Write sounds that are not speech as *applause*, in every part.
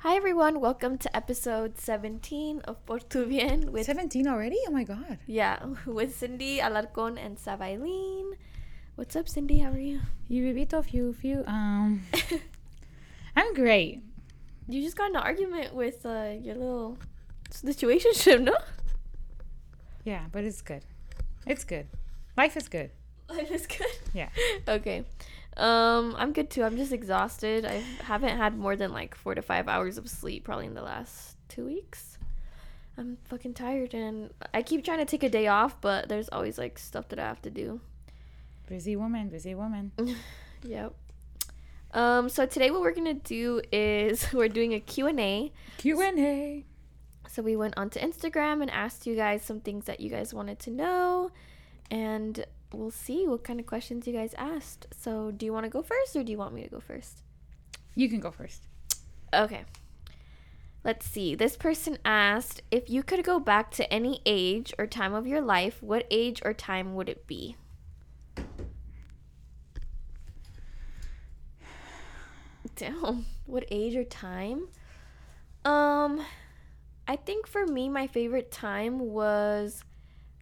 Hi everyone, welcome to episode 17 of Por Tu Bien with 17 already? Oh my god. yeah, *laughs* with Cindy Alarcon and Savailin. What's up, Cindy? How are you? You bebito few few um *laughs* I'm great. You just got in an argument with uh, your little situationship, no? Yeah, but it's good. It's good. Life is good. Life is good. Yeah. *laughs* Okay. Um, I'm good too. I'm just exhausted. I haven't had more than like four to five hours of sleep probably in the last two weeks. I'm fucking tired and I keep trying to take a day off, but there's always like stuff that I have to do. Busy woman, busy woman. *laughs* Yep. Um, so today what we're gonna do is *laughs* we're doing a Q&A. Q&A. So we went onto Instagram and asked you guys some things that you guys wanted to know, and we'll see what kind of questions you guys asked. So do you want to go first, or do you want me to go first? You can go first. Okay. Let's see. This person asked if you could go back to any age or time of your life, what age or time would it be? *sighs* Damn. What age or time? Um I think for me my favorite time was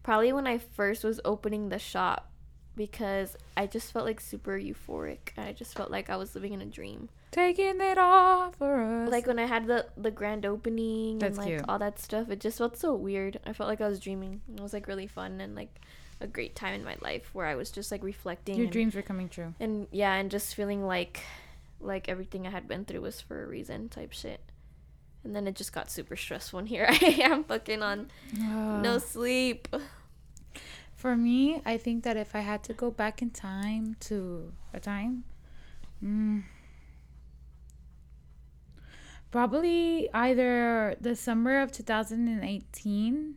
probably when I first was opening the shop because I just felt like super euphoric. I just felt like I was living in a dream Taking it off for us. like when I had the the grand opening That's and like cute. all that stuff, it just felt so weird. I felt like I was dreaming. It was like really fun and like a great time in my life where I was just like reflecting your and, dreams were coming true. and yeah, and just feeling like like everything I had been through was for a reason type shit. And then it just got super stressful and here *laughs* I am fucking on *sighs* no sleep. For me, I think that if I had to go back in time to a time, mm, probably either the summer of 2018,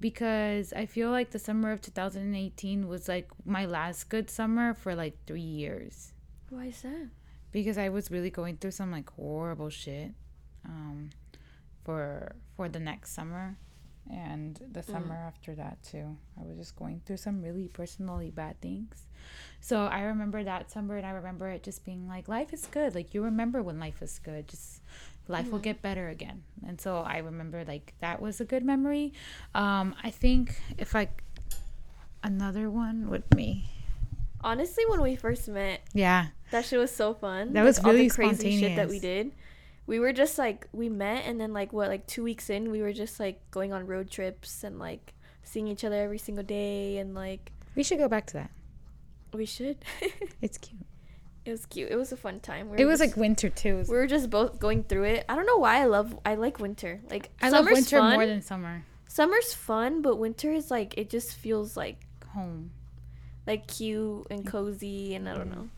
because I feel like the summer of 2018 was like my last good summer for like three years. Why is that? Because I was really going through some like horrible shit um, for for the next summer and the summer after that too. I was just going through some really personally bad things. So I remember that summer and I remember it just being like life is good. Like you remember when life is good. Just life will get better again. And so I remember like that was a good memory. Um I think if I another one with me. Honestly, when we first met, Yeah. That shit was so fun. That was all really the crazy shit that we did. We were just like we met and then like what like two weeks in we were just like going on road trips and like seeing each other every single day and like We should go back to that. we should. *laughs* It's cute. it was cute. It was a fun time. We It was just- like winter too. we were just both going through it. I don't know why I love I like winter. Like I love winter fun. more than summer. summer's fun, but winter is like it just feels like Home. like cute and cozy and I don't know.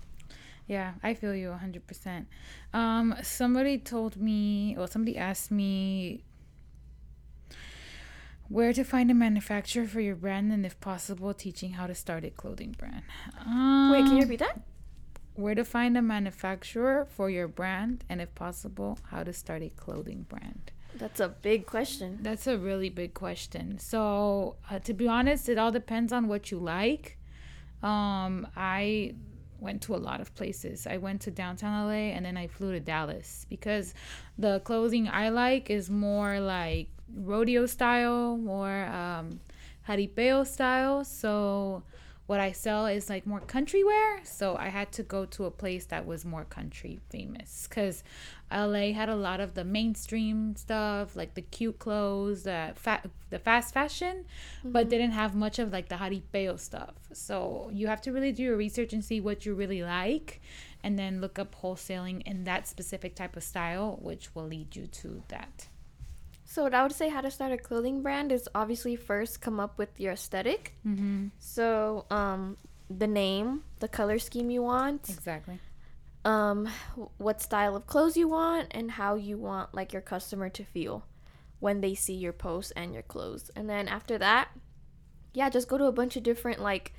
Yeah, I feel you 100%. Um, somebody told me, well, somebody asked me where to find a manufacturer for your brand and if possible, teaching how to start a clothing brand. Um, Wait, can you repeat that? Where to find a manufacturer for your brand and if possible, how to start a clothing brand. That's a big question. That's a really big question. So, uh, to be honest, it all depends on what you like. Um, I went to a lot of places. I went to downtown LA and then I flew to Dallas because the clothing I like is more like rodeo style, more um, jaripeo style. So, what I sell is like more country wear. So I had to go to a place that was more country famous because LA had a lot of the mainstream stuff, like the cute clothes, the fa- the fast fashion, but mm-hmm. didn't have much of like the jaripeo stuff. So you have to really do your research and see what you really like, and then look up wholesaling in that specific type of style, which will lead you to that. So what I would say how to start a clothing brand is obviously first come up with your aesthetic. Mm-hmm. So um, the name, the color scheme you want, Exactly. um, what style of clothes you want, and how you want like your customer to feel when they see your posts and your clothes. And then after that, yeah, just go to a bunch of different like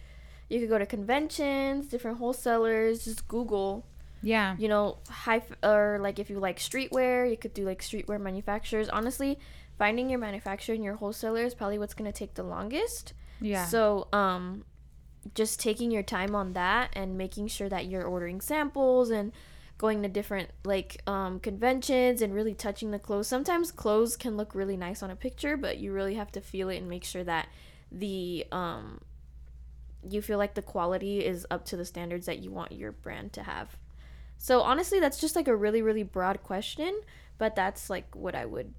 you could go to conventions, different wholesalers, just Google Yeah. you know, high f- or like if you like streetwear, you could do like streetwear manufacturers. Honestly, finding your manufacturer and your wholesaler is probably what's gonna take the longest. Yeah. So, um, just taking your time on that and making sure that you're ordering samples and going to different like um, conventions and really touching the clothes. Sometimes clothes can look really nice on a picture, but you really have to feel it and make sure that the um, you feel like the quality is up to the standards that you want your brand to have. So honestly, that's just like a really really broad question, but that's like what I would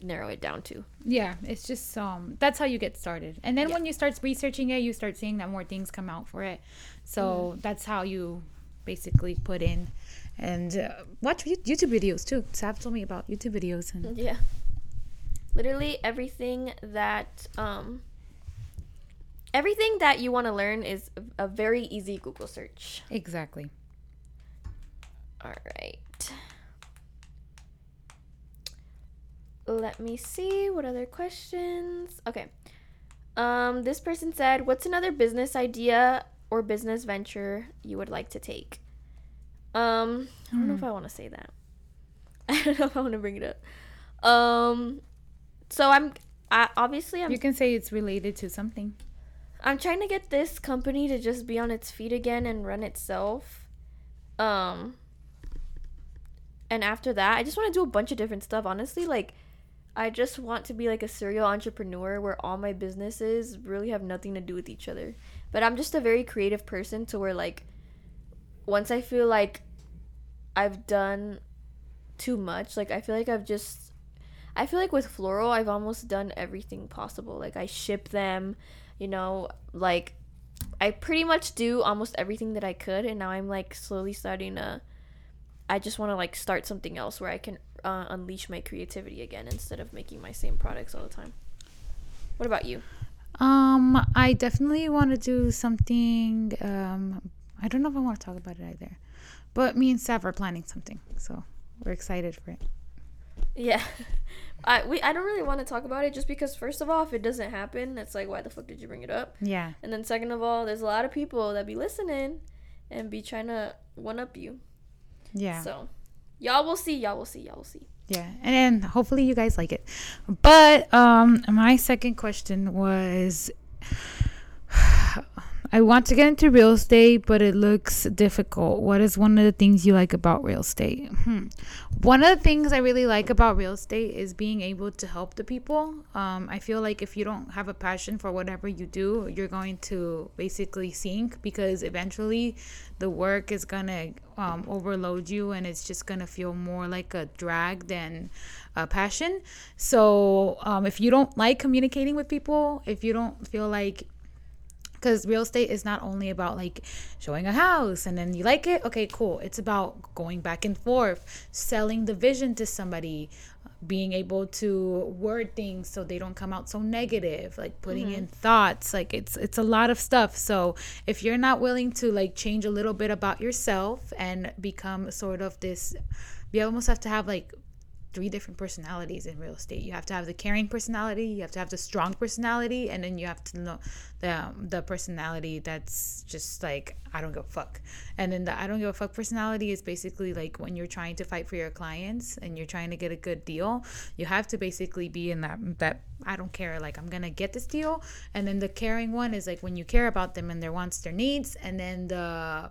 narrow it down to. Yeah, it's just um that's how you get started. And then Yeah. when you start researching it, you start seeing that more things come out for it. So that's how you basically put in and uh, watch YouTube videos too. Sav told me about YouTube videos and Yeah. Literally everything that um everything that you want to learn is a very easy Google search. exactly. All right. Let me see what other questions. Okay. Um this person said, "What's another business idea or business venture you would like to take?" Um, I don't know if I want to say that. *laughs* I don't know if I want to bring it up. Um so I'm I obviously I'm You can say it's related to something. I'm trying to get this company to just be on its feet again and run itself. Um and after that, I just want to do a bunch of different stuff. Honestly, like I just want to be like a serial entrepreneur where all my businesses really have nothing to do with each other. But I'm just a very creative person to where like once I feel like I've done too much, like I feel like I've just I feel like with floral I've almost done everything possible. Like I ship them, you know, like I pretty much do almost everything that I could and now I'm like slowly starting to I just want to like start something else where I can uh, unleash my creativity again instead of making my same products all the time. What about you? Um, I definitely want to do something. Um, I don't know if I want to talk about it either, but me and Sav are planning something, so we're excited for it. Yeah. *laughs* I we I don't really want to talk about it just because first of all, if it doesn't happen, it's like why the fuck did you bring it up? Yeah, And then second of all, there's a lot of people that be listening and be trying to one up you. Yeah, So, y'all will see, y'all will see, y'all will see. yeah, and hopefully you guys like it. But um, my second question was. I want to get into real estate, but it looks difficult. What is one of the things you like about real estate? Hmm. One of the things I really like about real estate is being able to help the people. Um, I feel like if you don't have a passion for whatever you do, you're going to basically sink because eventually the work is going to um, overload you and it's just going to feel more like a drag than a passion. So um, if you don't like communicating with people, if you don't feel like because real estate is not only about like showing a house and then you like it? Okay cool. It's about going back and forth selling the vision to somebody being able to word things so they don't come out so negative like putting mm-hmm. in thoughts like it's it's a lot of stuff. So if you're not willing to like change a little bit about yourself and become sort of this you almost have to have like three different personalities in real estate. You have to have the caring personality, you have to have the strong personality, and then you have to know the um, the personality that's just like I don't give a fuck. And then the I don't give a fuck personality is basically like when you're trying to fight for your clients and you're trying to get a good deal, you have to basically be in that that I don't care like I'm gonna get this deal. And then the caring one is like when you care about them and their wants, their needs, and then the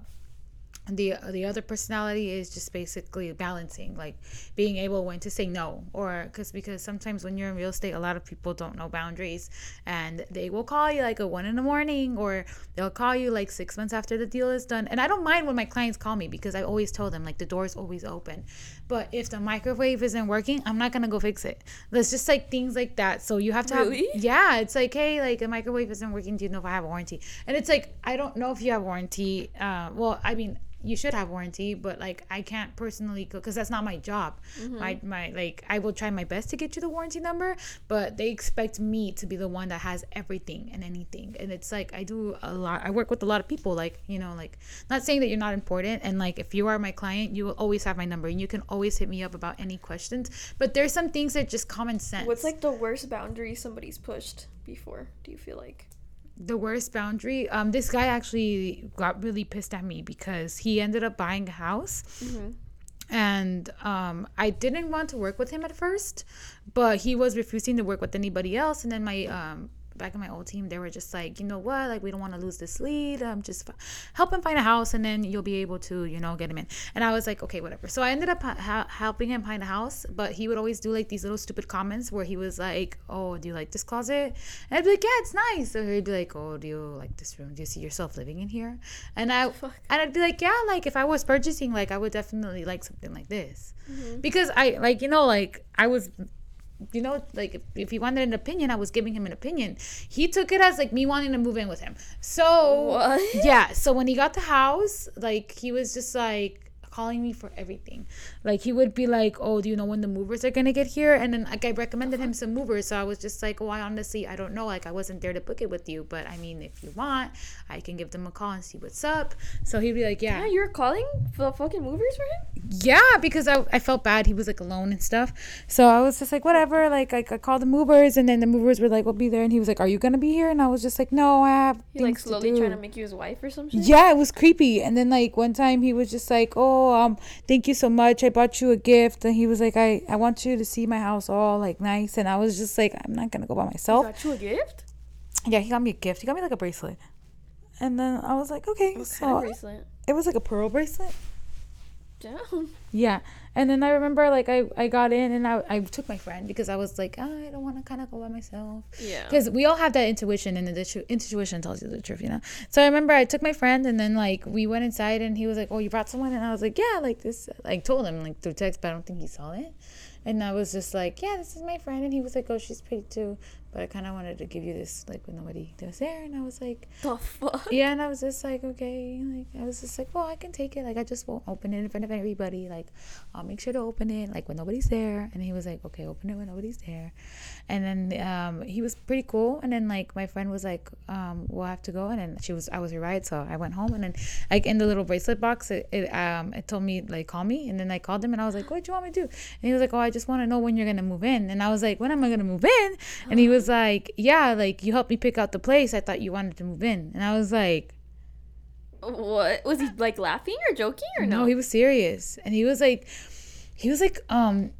the the other personality is just basically balancing like being able when to say no or because because sometimes when you're in real estate a lot of people don't know boundaries and they will call you like a one in the morning or they'll call you like six months after the deal is done. And i don't mind when my clients call me because i always tell them like the door is always open but if the microwave isn't working i'm not gonna go fix it. There's just like things like that. So you have to Really? have yeah it's like hey like the microwave isn't working. Do you know if i have a warranty? And it's like i don't know if you have warranty uh well i mean you should have warranty but like i can't personally go because that's not my job. My my like i will try my best to get you the warranty number but they expect me to be the one that has everything and anything. And it's like i do a lot i work with a lot of people like you know like not saying that you're not important and like if you are my client you will always have my number and you can always hit me up about any questions but there's some things that just common sense What's like the worst boundary somebody's pushed before? Do you feel like? the worst boundary um this guy actually got really pissed at me because he ended up buying a house and um i didn't want to work with him at first but he was refusing to work with anybody else and then my um back in my old team, they were just like, you know what, like we don't want to lose this lead. Um, just f- help him find a house, and then you'll be able to, you know, get him in. And I was like, okay, whatever. So I ended up ha- helping him find a house, but he would always do like these little stupid comments where he was like, oh, do you like this closet? And I'd be like, yeah, it's nice. So he'd be like, oh, do you like this room? Do you see yourself living in here? And I and I'd be like, yeah, like if I was purchasing, like I would definitely like something like this, mm-hmm. because I like you know like I was you know, like if, he wanted an opinion, I was giving him an opinion. He took it as like me wanting to move in with him. So what? yeah, so when he got the house, like he was just like calling me for everything. Like he would be like, "Oh, do you know when the movers are gonna get here?" And then like I recommended him uh-huh. some movers, so I was just like, "Oh, I honestly I don't know. Like I wasn't there to book it with you, but I mean, if you want, I can give them a call and see what's up." So he'd be like, "Yeah, yeah you were calling for fucking movers for him." Yeah, because I, I felt bad. He was like alone and stuff. So I was just like, whatever. Like I, I called the movers, and then the movers were like, "We'll be there." And he was like, "Are you gonna be here?" And I was just like, "No, I have." He like slowly to trying to make you his wife or something. Yeah, it was creepy. And then like one time he was just like, "Oh, um, thank you so much. I bought you a gift. And he was like, I, I want you to see my house all like nice. And I was just like, I'm not gonna go by myself. He got you a gift? Yeah, he got me a gift. He got me like a bracelet. And then I was like, okay. What so kind of bracelet? It was like a pearl bracelet. Damn. Yeah. And then I remember like I, I got in and I, I took my friend because I was like, oh, I don't want to kind of go by myself. Yeah. Because we all have that intuition and the intuition tells you the truth, you know? So I remember I took my friend and then like we went inside and he was like, oh, you brought someone? And I was like, yeah, like this. I told him like through text, but I don't think he saw it. And I was just like, yeah, this is my friend. And he was like, oh, she's pretty too but I kind of wanted to give you this like when nobody was there, and I was like, the fuck. Yeah, and I was just like, okay, like I was just like, well, I can take it. Like I just won't open it in front of everybody. Like I'll make sure to open it like when nobody's there. And he was like, okay, open it when nobody's there. And then um, he was pretty cool. And then like my friend was like, um, we'll have to go. And then she was, I was her ride, so I went home. And then like in the little bracelet box, it, it um it told me like call me. And then I called him, and I was like, what do you want me to do? And he was like, oh, I just want to know when you're gonna move in. And I was like, when am I gonna move in? And he was like, yeah, like you helped me pick out the place. I thought you wanted to move in. And I was like, what? Was he like laughing or joking or no? No, he was serious. And he was like, he was like, um,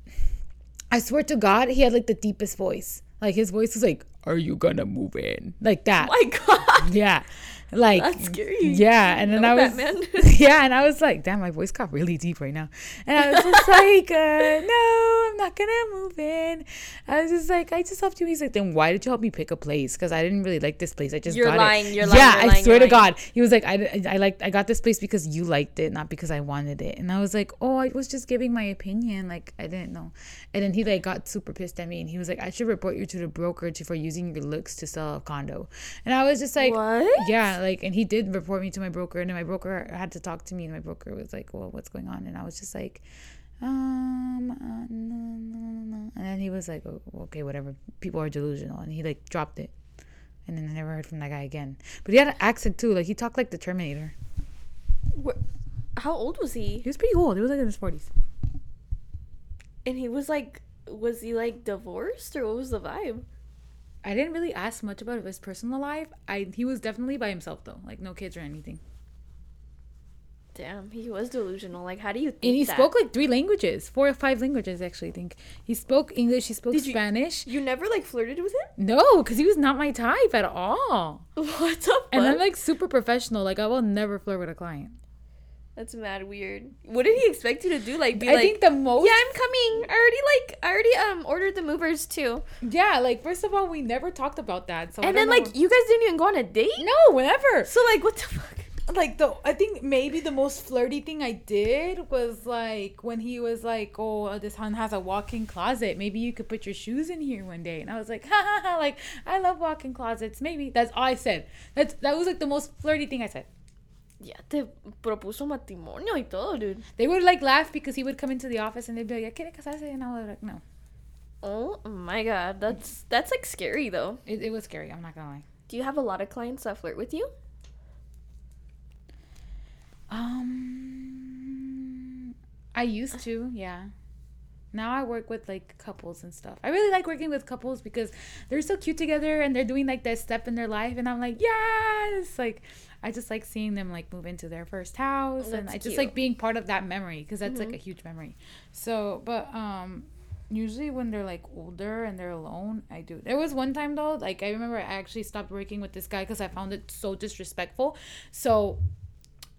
I swear to God, he had like the deepest voice. Like his voice was like, "Are you gonna move in?" Like that. Oh my *laughs* God. Yeah like that's scary. Yeah, and then no, I was Batman. *laughs* yeah, and I was like, damn, my voice got really deep right now, and I was just *laughs* like, uh, no, I'm not gonna move in. I was just like, I just helped you. He's like, then why did you help me pick a place? Because I didn't really like this place. I just you're got lying. It. You're lying. Yeah, you're I swear to God, he was like, I, I like I got this place because you liked it, not because I wanted it. And I was like, oh, I was just giving my opinion. Like I didn't know. And then he like got super pissed at me, and he was like, I should report you to the broker for using your looks to sell a condo. And I was just like, what? Yeah, like, and he did report me to my broker and my broker had to talk to me and my broker was like well what's going on? And i was just like um uh, no, no, no. and then he was like oh, okay whatever. People are delusional. And he like dropped it. And then i never heard from that guy again. But he had an accent too. Like he talked like the terminator. What? how old was he? He was pretty old. He was like in his 40s and he was like was he like divorced or what was the vibe I didn't really ask much about his personal life. I he was definitely by himself though, like no kids or anything. Damn, he was delusional. Like, how do you? and he that? spoke like three languages, four or five languages actually. I think he spoke English. He spoke Did Spanish. You, you never like flirted with him? No, because he was not my type at all. *laughs* What the? Fuck? And I'm like super professional. Like, I will never flirt with a client. That's mad weird. What did he expect you to do? Like be I like think the most Yeah, I'm coming. I already like I already um ordered the movers too. Yeah, like first of all, we never talked about that. So And then like you guys didn't even go on a date? No, whatever. So like what the fuck? Like the I think maybe the most flirty thing I did was like when he was like, "Oh, this one has a walk-in closet. Maybe you could put your shoes in here one day." And I was like, *laughs* "Ha ha ha!" Like I love walk-in closets. Maybe that's all I said. That's that was like the most flirty thing I said. Ya te propuso matrimonio y todo, dude. They would like laugh because he would come into the office and they'd be like, "¿Quiere casarse?" And I was like, "No." Oh my god, that's that's like scary though. It, it was scary. I'm not gonna lie. Do you have a lot of clients that flirt with you? Um, I used to, yeah. Now I work with like couples and stuff. I really like working with couples because they're so cute together and they're doing like that step in their life, and I'm like, yes, like I just like seeing them like move into their first house, oh, and I just like being part of that memory because that's mm-hmm. like a huge memory. So, but um, usually when they're like older and they're alone, I do. There was one time though, like I remember I actually stopped working with this guy because I found it so disrespectful. So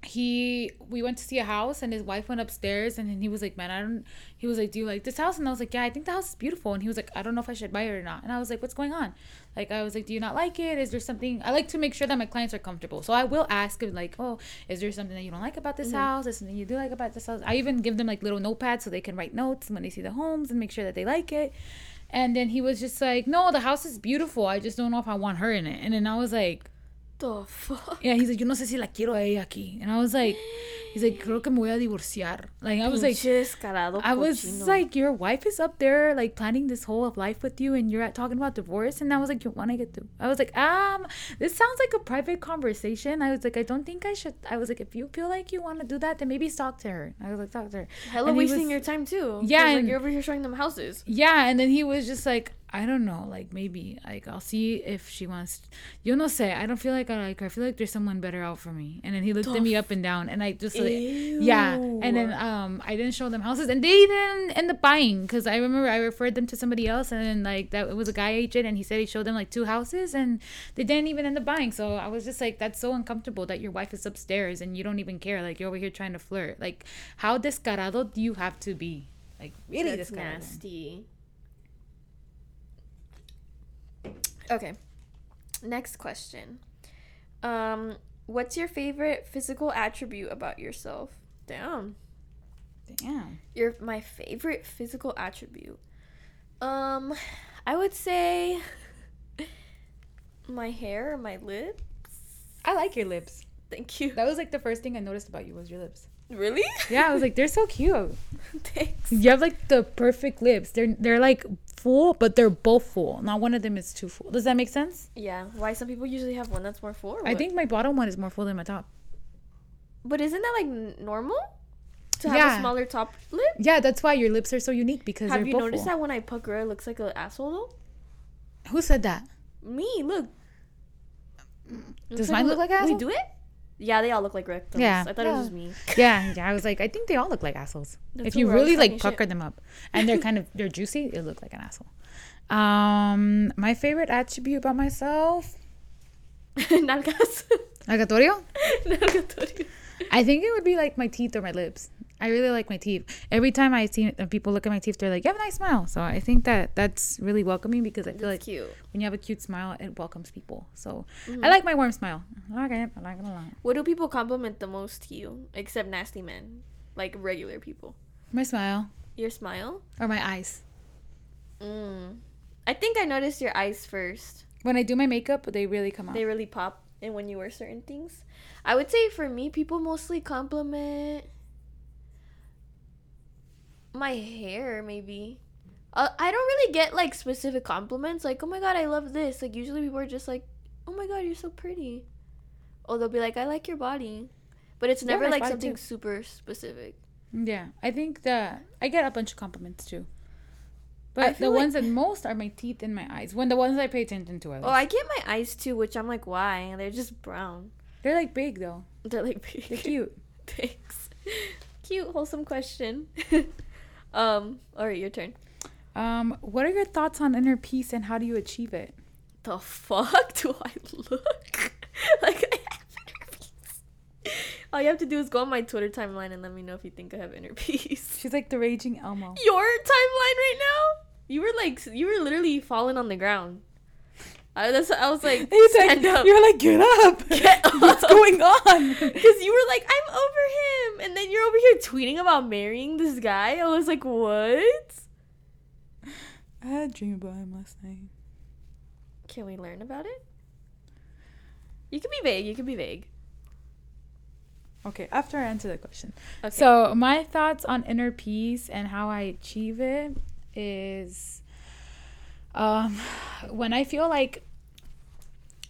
he we went to see a house and his wife went upstairs and then he was like man i don't he was like do you like this house? And i was like yeah i think the house is beautiful. And he was like i don't know if i should buy it or not. And i was like what's going on? Like i was like do you not like it? Is there something i like to make sure that my clients are comfortable. So i will ask him like oh is there something that you don't like about this mm-hmm. house? Is something you do like about this house? I even give them like little notepads so they can write notes when they see the homes and make sure that they like it. And then he was just like no the house is beautiful. I just don't know if i want her in it. And then i was like the fuck? Yeah, he's like, yo no sé si la quiero a ella aquí. And I was like, he's like, creo que me voy a divorciar. Like, I was like, I was like, your wife is up there, like, planning this whole of life with you, and you're at talking about divorce. And I was like, you want to get through? I was like, um, this sounds like a private conversation. I was like, I don't think I should. I was like, if you feel like you want to do that, then maybe talk to her. I was like, talk to her. Hella and wasting was, your time, too. Yeah. And, like, you're over here showing them houses. Yeah. And then he was just like, I don't know, like maybe like I'll see if she wants. You know, say I don't feel like I like her. I feel like there's someone better out for me. And then he looked at me up and down, and I just like, yeah. And then um, I didn't show them houses, and they didn't end up buying because I remember I referred them to somebody else, and then like that it was a guy agent, and he said he showed them like two houses, and they didn't even end up buying. So I was just like, that's so uncomfortable that your wife is upstairs and you don't even care. Like you're over here trying to flirt. Like how descarado do you have to be? Like really that's descarado. nasty. Okay. Next question. Um, what's your favorite physical attribute about yourself? Damn. Damn. Your my favorite physical attribute. Um, I would say *laughs* my hair, my lips. I like your lips. Thank you. That was like the first thing I noticed about you was your lips. Really? Yeah, I was like, they're so cute. *laughs* Thanks. You have like the perfect lips. They're they're like full, but they're both full. Not one of them is too full. Does that make sense? Yeah. Why some people usually have one that's more full? I think my bottom one is more full than my top. But isn't that like normal? To have yeah. a smaller top lip? Yeah, that's why your lips are so unique because have you noticed full. that when I pucker, it looks like an asshole though? Who said that? Me. Look. Mm, does mine look like asshole? We do it. Yeah, they all look like rectums. Yeah, I thought yeah. it was just me. *laughs* Yeah, yeah. I was like, I think they all look like assholes. If you really like pucker shit. them up, and they're kind of *laughs* they're juicy, it look like an asshole. Um, my favorite attribute about myself. *laughs* Nalgas. Nalgatorio. Nalgatorio. I think it would be like my teeth or my lips. I really like my teeth. Every time I see people look at my teeth, they're like, "You have a nice smile." So I think that that's really welcoming because I feel that's like cute. when you have a cute smile, it welcomes people. So mm-hmm. I like my warm smile. I like it. I like it a lot. What do people compliment the most to you, except nasty men, like regular people? My smile. Your smile. Or my eyes. Mm. I think I noticed your eyes first. When I do my makeup, they really come out. They really pop. And when you wear certain things, I would say for me, people mostly compliment my hair maybe. Uh, i don't really get like specific compliments like oh my god i love this. Like usually people are just like oh my god you're so pretty. Or they'll be like i like your body. But it's never yeah, like something too. super specific. Yeah i think that i get a bunch of compliments too. But the like, ones that most are my teeth and my eyes. When the ones i pay attention to are like. oh i get my eyes too which i'm like why? They're just brown. They're like big though. They're like big. They're cute. *laughs* Thanks. *laughs* Cute wholesome question *laughs* Um, all right, your turn. Um, what are your thoughts on inner peace and how do you achieve it? The fuck *laughs* do I look *laughs* like I have inner peace? All you have to do is go on my Twitter timeline and let me know if you think I have inner *laughs* peace. She's like the raging Elmo. Your timeline right now? You were like, you were literally falling on the ground. I, that's, I was like, *laughs* stand like, up. You're like, get up. *laughs* Get *laughs* up. What's going on? Because you were like, I'm over him. And then you're over here tweeting about marrying this guy. I was like, what? I had a dream about him last night. Can we learn about it? You can be vague. You can be vague. Okay, after I answer the question. Okay. So, my thoughts on inner peace and how I achieve it is um, when I feel like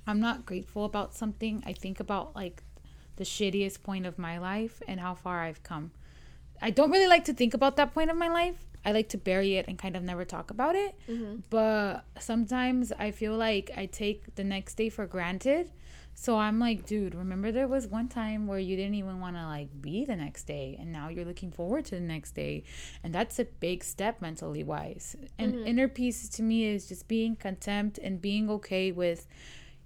I'm not grateful about something, I think about like the shittiest point of my life and how far I've come. I don't really like to think about that point of my life. I like to bury it and kind of never talk about it. Mm-hmm. But sometimes I feel like I take the next day for granted. So I'm like, dude, remember there was one time where you didn't even want to like be the next day and now you're looking forward to the next day. And that's a big step mentally wise. And Mm-hmm. inner peace to me is just being content and being okay with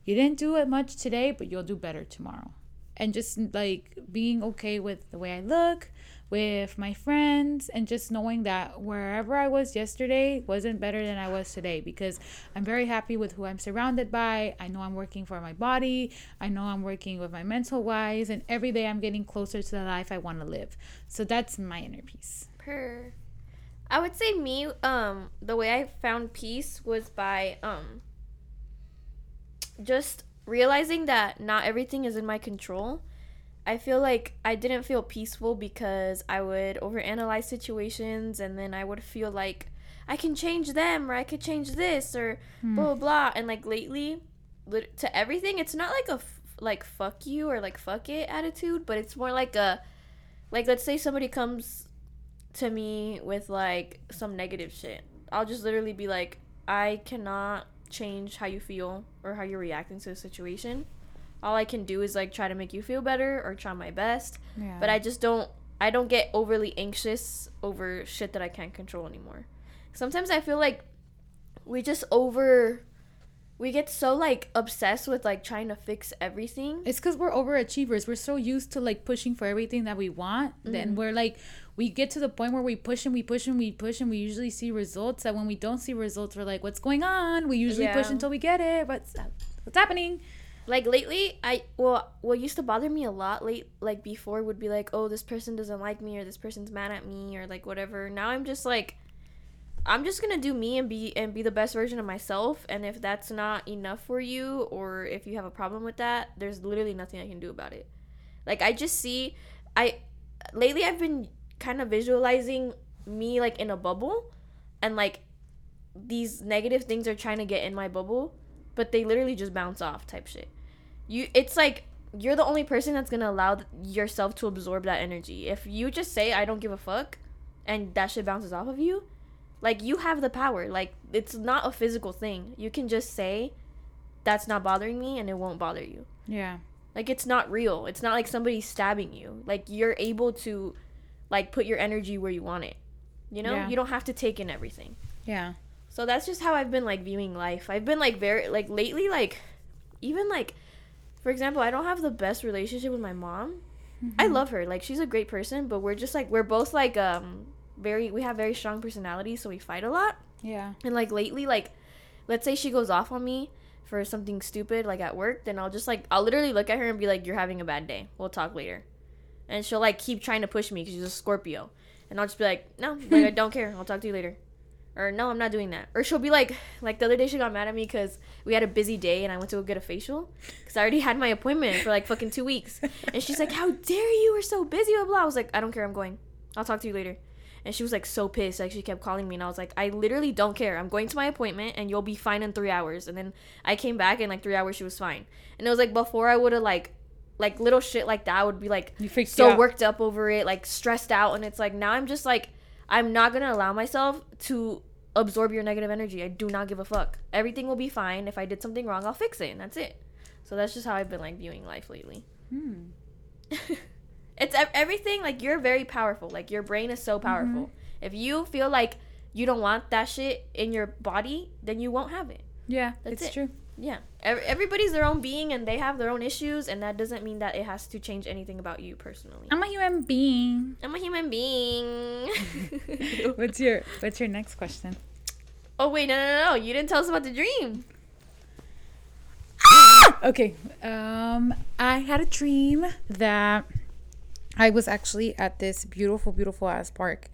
you didn't do it much today, but you'll do better tomorrow. And just like being okay with the way I look, with my friends, and just knowing that wherever I was yesterday wasn't better than I was today because I'm very happy with who I'm surrounded by. I know I'm working for my body, I know I'm working with my mental wise, and every day I'm getting closer to the life I want to live. So that's my inner peace. Per. I would say me, um, the way I found peace was by um just realizing that not everything is in my control. I feel like I didn't feel peaceful because I would overanalyze situations and then I would feel like I can change them or I could change this or hmm. blah blah blah. And like lately, lit- to everything, it's not like a f- like fuck you or like fuck it attitude, but it's more like a like let's say somebody comes to me with like some negative shit. I'll just literally be like, I cannot change how you feel or how you're reacting to a situation. All I can do is like try to make you feel better or try my best. Yeah. But I just don't I don't get overly anxious over shit that I can't control anymore. Sometimes I feel like we just over we get so like obsessed with like trying to fix everything. It's because we're overachievers. We're so used to like pushing for everything that we want. Then mm-hmm. we're like, we get to the point where we push and we push and we push and we usually see results. That when we don't see results, we're like, what's going on? We usually push until we get it. What's what's happening? Like lately i well what used to bother me a lot late like before would be like oh this person doesn't like me or this person's mad at me or like whatever. Now i'm just like i'm just gonna do me and be and be the best version of myself. And if that's not enough for you or if you have a problem with that there's literally nothing i can do about it. Like i just see i lately i've been kind of visualizing me like in a bubble. And like these negative things are trying to get in my bubble but they literally just bounce off type shit. You it's like you're the only person that's gonna allow th- yourself to absorb that energy. If you just say i don't give a fuck and that shit bounces off of you like you have the power. Like it's not a physical thing. You can just say that's not bothering me and it won't bother you. Yeah. like it's not real. It's not like somebody stabbing you. Like you're able to like put your energy where you want it. You know? Yeah. you don't have to take in everything. Yeah. So that's just how I've been like viewing life. I've been like very like lately like even like for example, I don't have the best relationship with my mom. I love her. Like she's a great person, but we're just like we're both like um very we have very strong personalities, so we fight a lot. Yeah. And like lately like let's say she goes off on me for something stupid like at work, then I'll just like I'll literally look at her and be like you're having a bad day. We'll talk later. And she'll like keep trying to push me cuz she's a Scorpio. And I'll just be like, "No, like I *laughs* don't care. I'll talk to you later." Or no i'm not doing that. Or she'll be like like the other day she got mad at me because we had a busy day and i went to go get a facial because i already had my appointment for like fucking two weeks. And she's like how dare you? We're so busy blah blah i was like i don't care. I'm going. I'll talk to you later. And she was like so pissed. Like she kept calling me and i was like i literally don't care. I'm going to my appointment and you'll be fine in three hours. And then i came back in like three hours she was fine. And it was like before i would have like like little shit like that I would be like so out. worked up over it, like stressed out, and it's like now I'm just like I'm not gonna allow myself to absorb your negative energy. I do not give a fuck. Everything will be fine. If I did something wrong, I'll fix it, and that's it. So that's just how I've been like viewing life lately. Hmm. *laughs* it's everything like you're very powerful. Like your brain is so powerful. If you feel like you don't want that shit in your body, then you won't have it. Yeah, That's it's it. true. Yeah. Everybody's their own being and they have their own issues, and that doesn't mean that it has to change anything about you personally. I'm a human being. I'm a human being. *laughs* What's your What's your next question? oh wait, no, no, no, no! You didn't tell us about the dream. *gasps* Okay. Um, I had a dream that I was actually at this beautiful, beautiful ass park.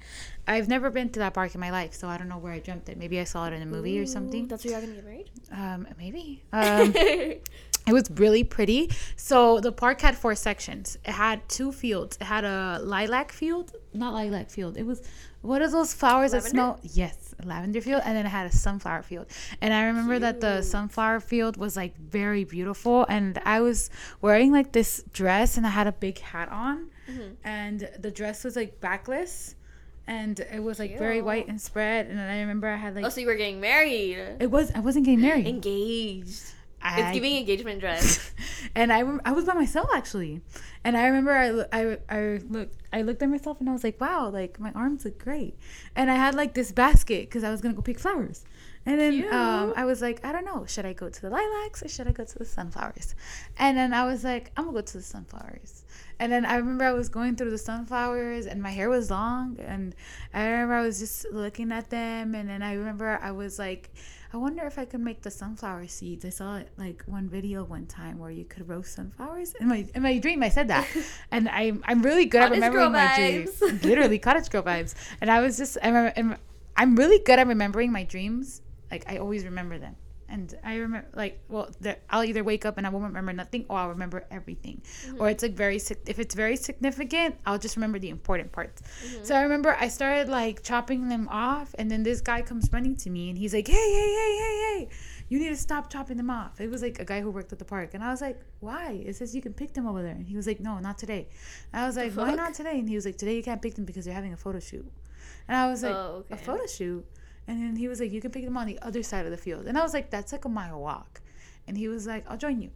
I've never been to that park in my life, so I don't know where I dreamt it. Maybe I saw it in a movie or something. That's where you're gonna get married. Um, maybe. Um, *laughs* it was really pretty. So the park had four sections. It had two fields. It had a lilac field, not lilac field. It was what are those flowers that smell? Yes, a lavender field, and then it had a sunflower field. And I remember that the sunflower field was like very beautiful, and I was wearing like this dress, and I had a big hat on, and the dress was like backless. And it was like very white and spread, and then I remember I had like oh, so you were getting married, it was I wasn't getting married. engaged. it's giving engagement dress. *laughs* and I, I was by myself actually, and I remember I, I, I looked I looked at myself and I was like, wow, like my arms look great, and I had like this basket because I was gonna go pick flowers, and then um, I was like, I don't know, should I go to the lilacs or should I go to the sunflowers, and then I was like, I'm gonna go to the sunflowers, and then I remember I was going through the sunflowers and my hair was long, and I remember I was just looking at them, and then I remember I was like. I wonder if I could make the sunflower seeds. I saw it like one video one time where you could roast sunflowers. In my in my dream, I said that, *laughs* and I'm I'm really good at remembering my dreams. *laughs* Literally cottage girl vibes. And I was just I remember I'm really good at remembering my dreams. Like I always remember them. And I remember, like, well, I'll either wake up and I won't remember nothing, or I'll remember everything. Mm-hmm. Or it's like very, if it's very significant, I'll just remember the important parts. Mm-hmm. So I remember I started like chopping them off, and then this guy comes running to me, and he's like, "Hey, hey, hey, hey, hey! You need to stop chopping them off." It was like a guy who worked at the park, and I was like, "Why? It says you can pick them over there." And he was like, "No, not today." And I was like, "Why not today?" And he was like, "Today you can't pick them because they're having a photo shoot." And I was oh, like, Oh, "A photo shoot?" And then he was like, "You can pick them on the other side of the field." And I was like, "That's like a mile walk." And he was like, "I'll join you."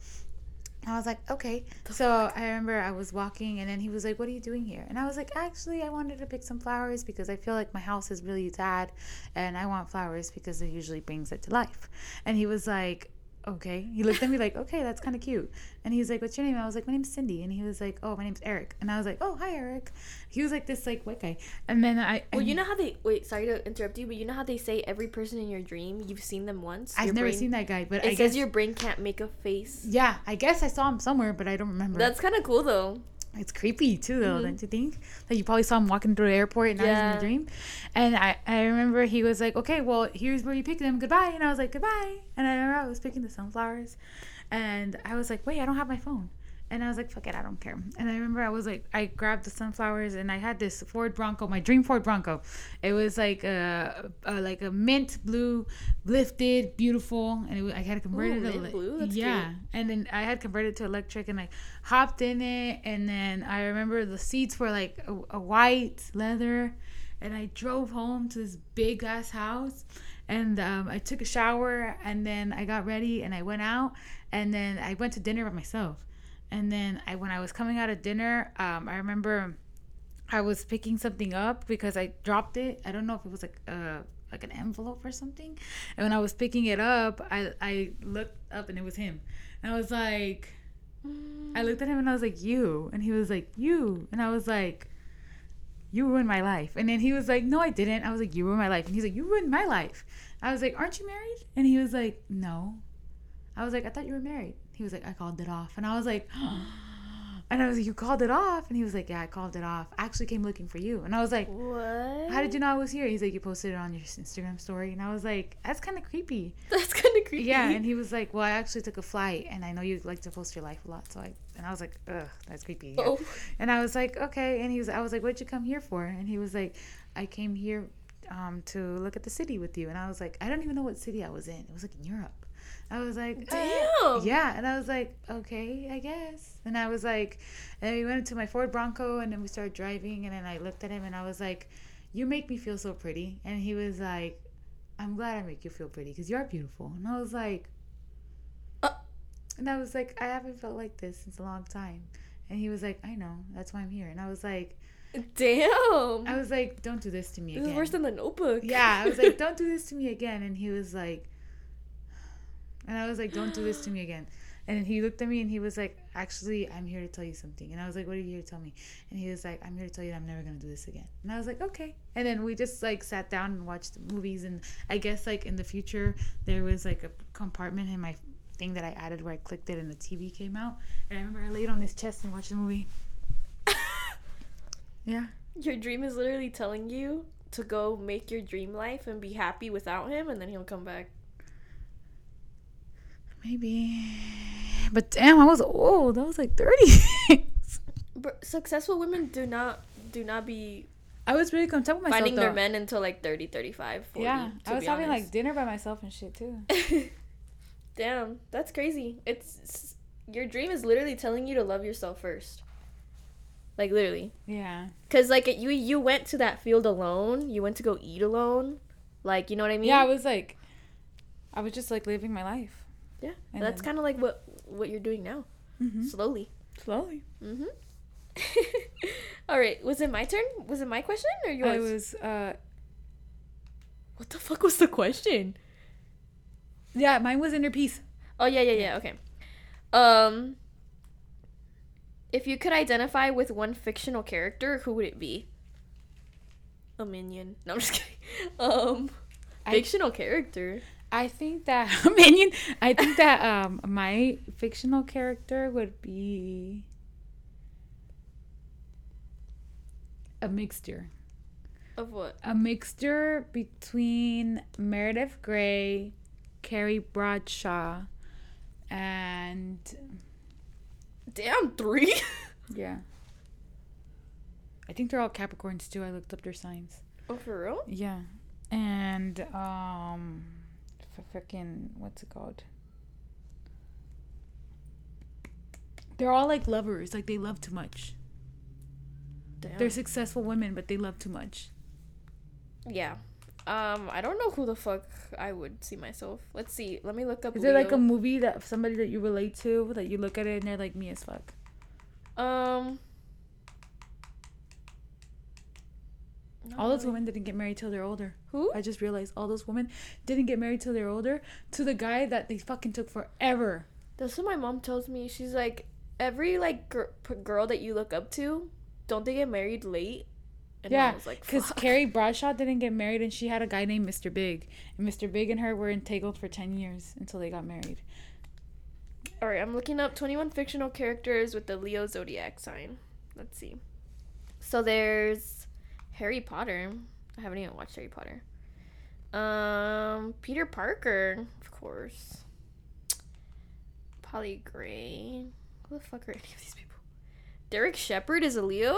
I was like, okay. So I remember I was walking, and then he was like, "What are you doing here?" And I was like, "Actually, I wanted to pick some flowers because I feel like my house is really sad, and I want flowers because it usually brings it to life." And he was like, "Okay." He looked at me like, "Okay, that's kind of cute." And he was like, "What's your name?" I was like, "My name's Cindy." And he was like, "Oh, my name's Eric." And I was like, "Oh, hi, Eric." He was like this like white guy, and then I. well, you know how they wait. Sorry to interrupt you, but you know how they say every person in your dream you've seen them once. I've Your never brain- seen that guy, but It I says guess your brain can't make a face. yeah, I guess I saw him somewhere, but I don't remember. That's kind of cool though. It's creepy too, though, Mhm. don't you think? Like you probably saw him walking through the airport and now he's in Yeah. a dream. And I, I remember he was like, "Okay, well, here's where you pick them. Goodbye." And I was like, "Goodbye." And I remember I was picking the sunflowers, and I was like, "Wait, I don't have my phone." And I was like, "Fuck it, I don't care." And I remember I was like, I grabbed the sunflowers and I had this Ford Bronco, my dream Ford Bronco. It was like a, a like a mint blue, lifted, beautiful, and it, I had converted Ooh, it. mint blue? That's yeah, cute. and then I had converted to electric and I hopped in it and then I remember the seats were like a, a white leather and I drove home to this big ass house and um, I took a shower and then I got ready and I went out and then I went to dinner by myself and then I when I was coming out of dinner um, I remember I was picking something up because I dropped it I don't know if it was like a like an envelope or something and when I was picking it up I, I looked up and it was him and I was like I looked at him and I was like, "You," and he was like, "You," and I was like, "You ruined my life." And then he was like, "No, I didn't." I was like, "You ruined my life," and he's like, "You ruined my life." I was like, "Aren't you married?" And he was like, "No." I was like, "I thought you were married." He was like, "I called it off," and I was like. And I was like, "You called it off?" And he was like, "Yeah, I called it off. I actually came looking for you." And I was like, What? "How did you know I was here?" He's like, "You posted it on your Instagram story." And I was like, "That's kind of creepy." That's kind of creepy. Yeah, and he was like, "Well, I actually took a flight, and I know you like to post your life a lot, so I." And I was like, "Ugh, that's creepy." Yeah. Oh. And I was like, "Okay." And he was, I was like, "What'd you come here for?" And he was like, "I came here um, to look at the city with you." And I was like, "I don't even know what city I was in. It was like in Europe." I was like, uh, Damn. yeah." And I was like, "Okay, I guess." And I was like, and we went to my Ford Bronco, and then we started driving, and then I looked at him, and I was like, "You make me feel so pretty." And he was like, "I'm glad I make you feel pretty because you're beautiful." And I was like. Uh. And I was like, I haven't felt like this since a long time. And he was like, I know. That's why I'm here. And I was like, Damn. I was like, don't do this to me again. is worse than the Notebook. yeah, I was like, don't do this to me again. And he was like, and I was like, don't do this to me again. And he looked at me and he was like, actually, I'm here to tell you something. And I was like, what are you here to tell me? And he was like, I'm here to tell you that I'm never going to do this again. And I was like, okay. And then we just like sat down and watched movies. And I guess like in the future, there was like a compartment in my thing that I added where I clicked it and the TV came out. And I remember I laid on his chest and watched the movie. *laughs* Yeah. Your dream is literally telling you to go make your dream life and be happy without him, and then he'll come back. Maybe. But damn, I was old. I was like 30. But successful women do not do not be I was really content with myself. finding their men until like 30, 35, 40. Yeah. I was having like dinner by myself and shit too. *laughs* Damn, that's crazy. It's, it's your dream is literally telling you to love yourself first. Like literally. Yeah. Cuz like you you went to that field alone. You went to go eat alone. Like, you know what I mean? Yeah, I was like, I was just like living my life. Yeah, And that's kind of like what what you're doing now, Mm-hmm. slowly. Slowly. Mm-hmm. *laughs* All right, was it my turn? Was it my question or yours? I was. uh What the fuck was the question? Yeah, mine was inner peace. Oh yeah, yeah, yeah. Okay. Um, if you could identify with one fictional character, who would it be? A minion. No, I'm just kidding. *laughs* Um, I- fictional character. I think that *laughs* minion. I think that um my fictional character would be a mixture. Of what? A mixture between Meredith Grey, Carrie Bradshaw, and Damn, three. *laughs* yeah. I think they're all Capricorns too. I looked up their signs. oh, for real? Yeah. And um f- freaking what's it called? They're all like lovers, like they love too much. Damn. They're successful women, but they love too much. yeah. Um, I don't know who the fuck I would see myself. Let's see. Let me look up. Is there like a movie that somebody that you relate to that you look at it and they're like me as fuck? um? Not All those really. women didn't get married till they're older. Who? I just realized all those women didn't get married till they're older to the guy that they fucking took forever. That's what my mom tells me. She's like, every like gr- p- girl that you look up to, don't they get married late? And Yeah, was like, Because. Carrie Bradshaw didn't get married and she had a guy named Mr. Big. And Mr. Big and her were entangled for 10 years until they got married. All right, I'm looking up 21 fictional characters with the Leo zodiac sign. Let's see. So there's Harry Potter. I haven't even watched Harry Potter. Um, Peter Parker, of course. Polly Gray. Who the fuck are any of these people? Derek Shepherd is a Leo.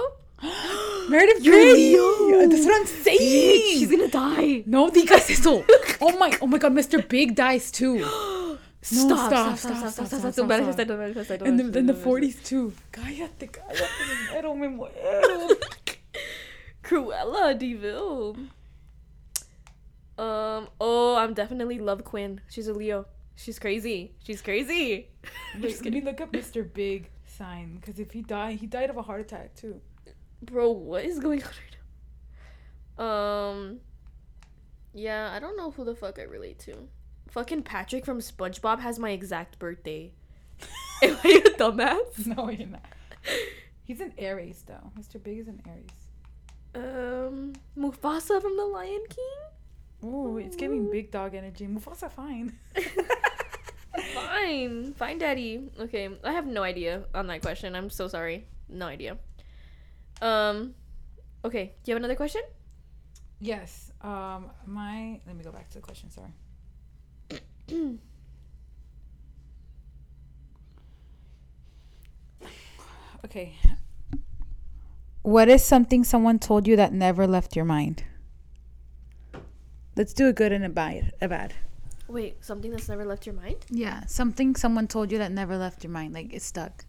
Meredith You're Grey! Leo! That's what I'm saying! She's gonna die. No digas eso! oh my, oh my god, Mr. Big dies too. stop, stop, stop, stop, stop, stop, stop, stop, stop, stop, Don't stop. manifest, don't manifest, don't And then the don't manifest. 40s too. Cállate, cállate, me muero, me muero. Cruella de Vil. Um. Oh, I'm definitely love Quinn. She's a Leo. She's crazy. She's crazy. *laughs* Wait, just let me look up Mr. Big sign because if he died, he died of a heart attack too. Bro, what is going *laughs* on right now? Um. Yeah, I don't know who the fuck I relate to. Fucking Patrick from SpongeBob has my exact birthday. *laughs* Am I a dumbass? No, you're not. He's an Aries though. Mr. Big is an Aries. Um, Mufasa from The Lion King. Ooh, it's giving big dog energy. Mufasa fine. *laughs* Fine, fine, daddy. Okay, I have no idea on that question. I'm so sorry. No idea. Um, okay. Do you have another question? Yes. Um, my let me go back to the question. Sorry. *clears throat* okay. What is something someone told you that never left your mind? Let's do a good and a bad. A bad. Wait, something that's never left your mind? Yeah, something someone told you that never left your mind. Like it stuck.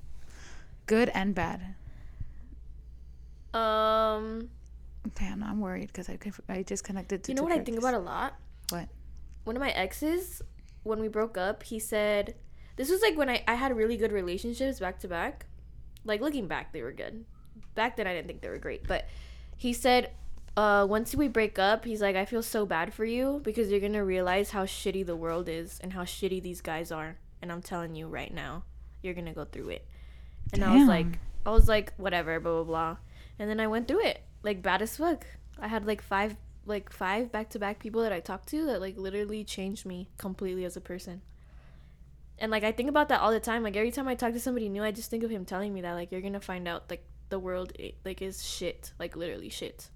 Good and bad. Um, Man, I'm worried because I I just connected to. you know two what I think about a lot? What? One of my exes, when we broke up, he said, "This was like when I I had really good relationships back to back. Like looking back, they were good. Back then, I didn't think they were great, but he said." Uh, once we break up, he's like, I feel so bad for you because you're gonna realize how shitty the world is and how shitty these guys are. And I'm telling you right now, you're gonna go through it. And I was like, I was like, whatever, blah blah blah. And then I went through it, like bad as fuck. I had like five, like five back to back people that I talked to that like literally changed me completely as a person. And like I think about that all the time. Like every time I talk to somebody new, I just think of him telling me that like you're gonna find out like the world like is shit, like literally shit.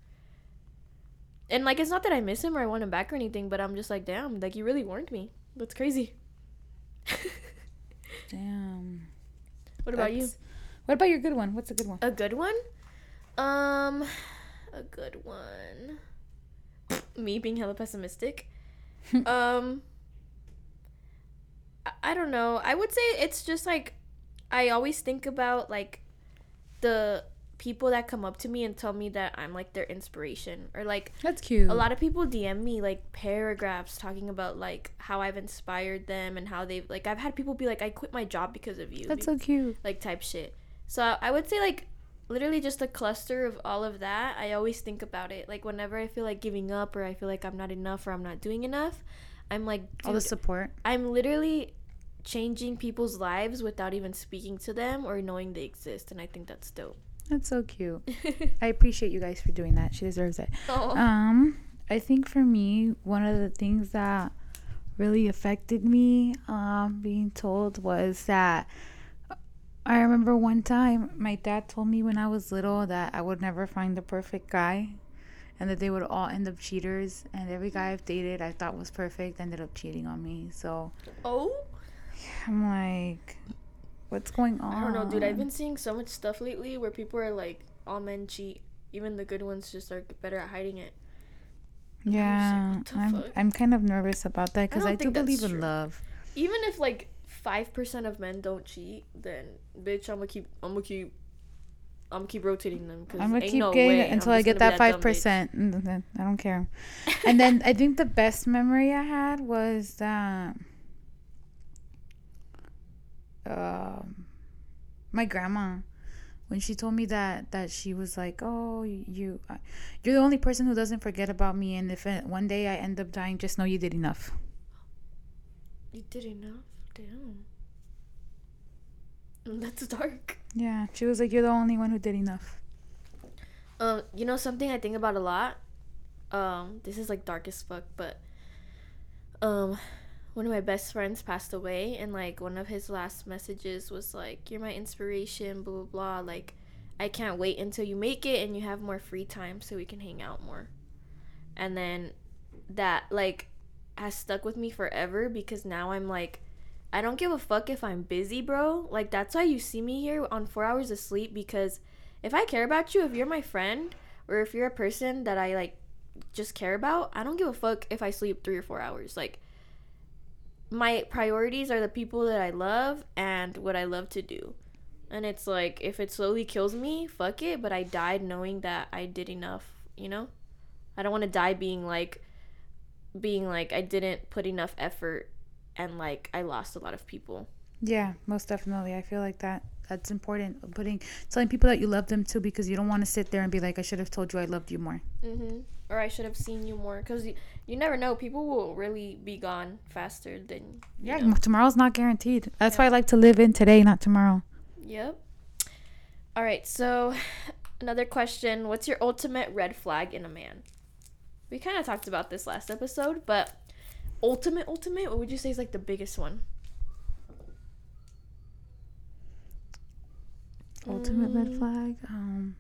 And like it's not that I miss him or I want him back or anything, but I'm just like, damn, like you really warned me. That's crazy. *laughs* Damn. what about you? What about your good one? What's a good one? A good one? Um, a good one. *laughs* Me being hella pessimistic. *laughs* um, I, I don't know. I would say it's just like I always think about like the people that come up to me and tell me that I'm like their inspiration or like That's cute. a lot of people DM me like paragraphs talking about like how I've inspired them and how they've like I've had people be like I quit my job because of you. That's so cute. like type shit. So I would say like literally just a cluster of all of that. I always think about it. Like whenever I feel like giving up or I feel like I'm not enough or I'm not doing enough, I'm like All the support. I'm literally changing people's lives without even speaking to them or knowing they exist and I think that's dope. That's so cute. *laughs* I appreciate you guys for doing that. She deserves it. oh. Um, I think for me, one of the things that really affected me um, being told was that I remember one time my dad told me when I was little that I would never find the perfect guy and that they would all end up cheaters and every guy I've dated I thought was perfect ended up cheating on me. So oh? I'm like, what's going on? I don't know, dude. I've been seeing so much stuff lately where people are like all men cheat. Even the good ones just are better at hiding it. Yeah, the I'm, fuck? I'm kind of nervous about that because don't I, do believe in true. love. even if like five percent of men don't cheat, then bitch, I'm gonna keep, I'm gonna keep, I'm gonna keep rotating them. Cause I'm gonna keep no getting way it I'm until I get that five percent. I don't care. *laughs* and then I think the best memory I had was that um, my grandma when she told me that that she was like, "Oh, you, you're the only person who doesn't forget about me, and if uh, one day I end up dying, just know you did enough." You did enough, damn. *laughs* That's dark. Yeah, she was like, "You're the only one who did enough." Um, you know something I think about a lot. Um, this is like dark as fuck, but um, one of my best friends passed away, and like one of his last messages was like, "You're my inspiration." Blah blah blah. Like, I can't wait until you make it and you have more free time so we can hang out more. And then that like has stuck with me forever because now I'm like. I don't give a fuck if I'm busy, bro. Like that's why you see me here on 4 hours of sleep because if I care about you, if you're my friend, or if you're a person that I like just care about, I don't give a fuck if I sleep three or four hours. Like, my priorities are the people that I love and what I love to do. And it's like, if it slowly kills me, fuck it, but I died knowing that I did enough, you know? I don't want to die being like, being like, I didn't put enough effort and like, I lost a lot of people. Yeah, most definitely. I feel like that that's important. Putting telling people that you love them too, because you don't want to sit there and be like, "I should have told you I loved you more." Mm-hmm. Or I should have seen you more. Because you, you never know. People will really be gone faster than. Yeah, know. tomorrow's not guaranteed. That's why I like to live in today, not tomorrow. Yep. All right. So, *sighs* another question What's your ultimate red flag in a man? We kind of talked about this last episode, but ultimate, ultimate, what would you say is like the biggest one? Ultimate red Mm. flag. Um,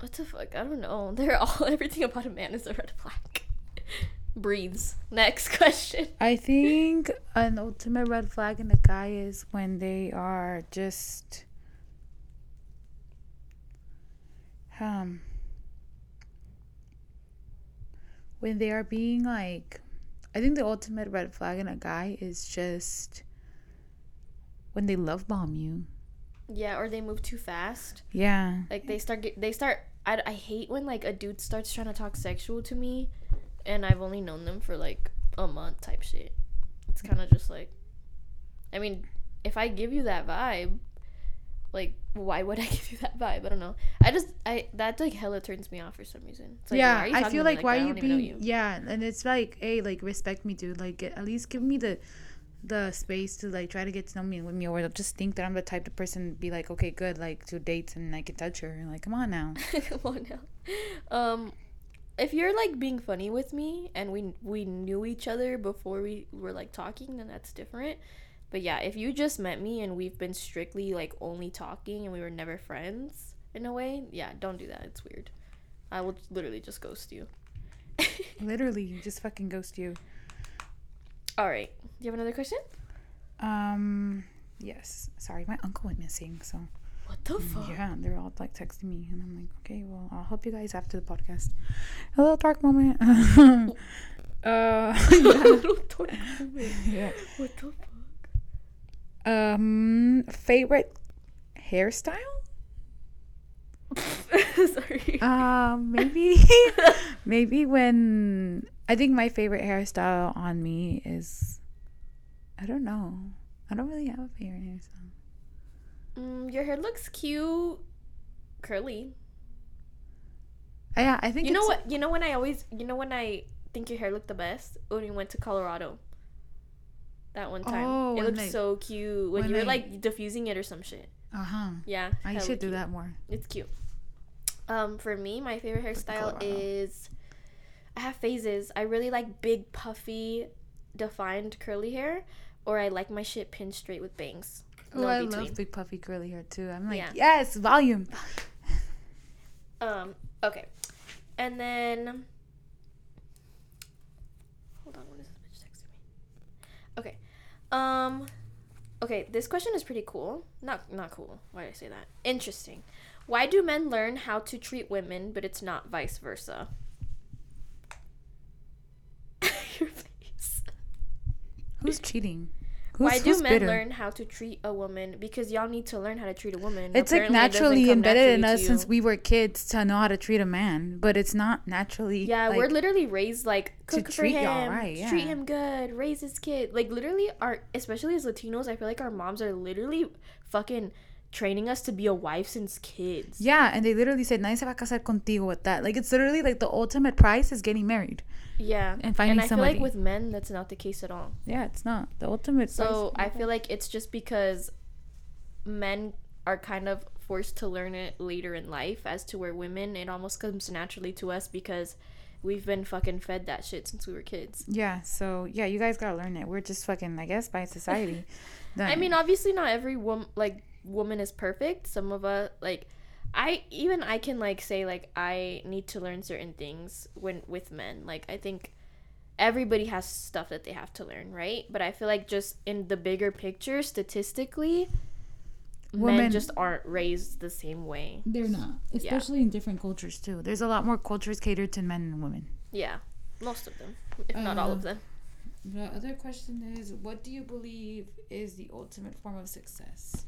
What the fuck? I don't know. *laughs* They're all, everything about a man is a red flag. *laughs* Breathes. Next *laughs* question. I think an ultimate red flag in a guy is when they are just um when they are being like I think the ultimate red flag in a guy is just when they love bomb you. Yeah, or they move too fast. Yeah. Like they start get, they start I, I hate when like a dude starts trying to talk sexual to me and I've only known them for like a month type shit. It's kind of just like I mean, if I give you that vibe, like why would *laughs* I give you that vibe? I don't know. I just I that like hella turns me off for some reason. It's like, yeah, you I feel me like why that? Are you don't even know being yeah, and it's like, hey, like respect me, dude. Like at least give me the the space to like try to get to know me with me, or they'll just think that I'm the type of person to be like, okay, good, like to dates and I can touch her. Like, come on now. *laughs* Come on now. Um, if you're like being funny with me and we we knew each other before we were like talking, then that's different. But yeah, if you just met me and we've been strictly like only talking and we were never friends in a way, yeah, don't do that. It's weird. I will literally just ghost you. *laughs* Literally, just fucking ghost you. All right. Do you have another question? Um, yes. Sorry, my uncle went missing, so What the fuck? yeah, they're all like texting me, and I'm like, okay, well, I'll help you guys after the podcast. A little dark moment. *laughs* uh, *laughs* moment. *laughs* yeah. What the fuck? Um, favorite hairstyle? *laughs* Sorry. Um, maybe, *laughs* maybe when I think my favorite hairstyle on me is, I don't know. I don't really have a favorite hairstyle. Mm, your hair looks cute, curly. Uh, yeah, I think You know what? You know when I always, you know when I think your hair looked the best when we went to Colorado. That one time, Oh, it looked so cute when, when you were like diffusing it or some shit. Uh huh. Yeah, I should do cute. that more. It's cute. Um, for me, my favorite hairstyle is I have phases. I really like big, puffy, defined curly hair, or I like my shit pinned straight with bangs. Oh, No I between. love big puffy curly hair too. I'm like, Yeah. yes, volume. Um, okay. And then Hold on, what is this bitch texting me? Okay. Um Okay, this question is pretty cool. Not not cool. Why did I say that? Interesting. Why do men learn how to treat women, but it's not vice versa? *laughs* Your face. Who's cheating? Who's, Why do men bitter? learn how to treat a woman? Because y'all need to learn how to treat a woman. It's like Apparently, it doesn't naturally embedded in us to since we were kids to know how to treat a man, but it's not naturally. Yeah, like, we're literally raised like to cook for treat him, y'all right, treat him good, raise his kid. Like literally, our especially as Latinos, I feel like our moms are literally fucking training us to be a wife since kids. Yeah, and they literally said, "Nadie se va a casar contigo with that." Like it's literally like the ultimate price is getting married. Yeah, And finding I feel somebody. like with men, that's not the case at all. Yeah, it's not the ultimate. So. I feel like it's just because men are kind of forced to learn it later in life, as to where women, it almost comes naturally to us because we've been fucking fed that shit since we were kids. Yeah, so yeah, you guys gotta learn it. We're just fucking, I guess, by society. *laughs* I mean, obviously, not every woman like woman is perfect. Some of us like. I even I can like say like I need to learn certain things when with men. Like I think everybody has stuff that they have to learn, right? But I feel like just in the bigger picture, statistically, men Women- just aren't raised the same way. they're not, especially in different cultures too. There's a lot more cultures catered to men and women. Yeah, most of them, if not all Uh, of them. The other question is, what do you believe is the ultimate form of success?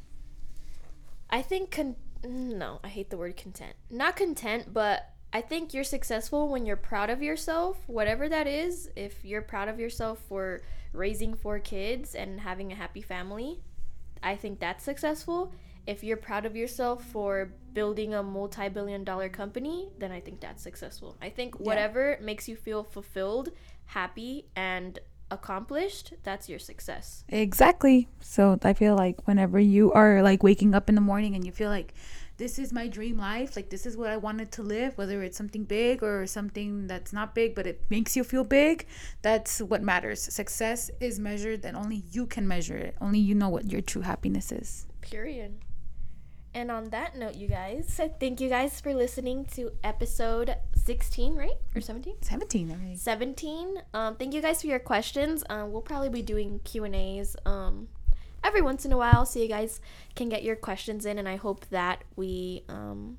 I think con- mm, no, I hate the word content. Not content, but I think you're successful when you're proud of yourself, whatever that is. If you're proud of yourself for raising four kids and having a happy family, I think that's successful. If you're proud of yourself for building a multi-billion dollar company, then I think that's successful. I think whatever makes you feel fulfilled, happy, and accomplished, that's your success. Exactly. So I feel like whenever you are like waking up in the morning and you feel like this is my dream life, like this is what I wanted to live, whether it's something big or something that's not big, but it makes you feel big, that's what matters. Success is measured and only you can measure it. Only you know what your true happiness is. Period. And on that note, you guys, thank you guys for listening to episode 16, right? Or 17? 17 already. 17. Um, thank you guys for your questions. Um, we'll probably be doing Q&As um, every once in a while so you guys can get your questions in and I hope that we, um,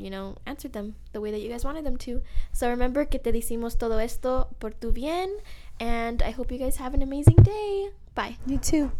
you know, answered them the way that you guys wanted them to. So remember que te decimos todo esto por tu bien and I hope you guys have an amazing day. Bye. You too.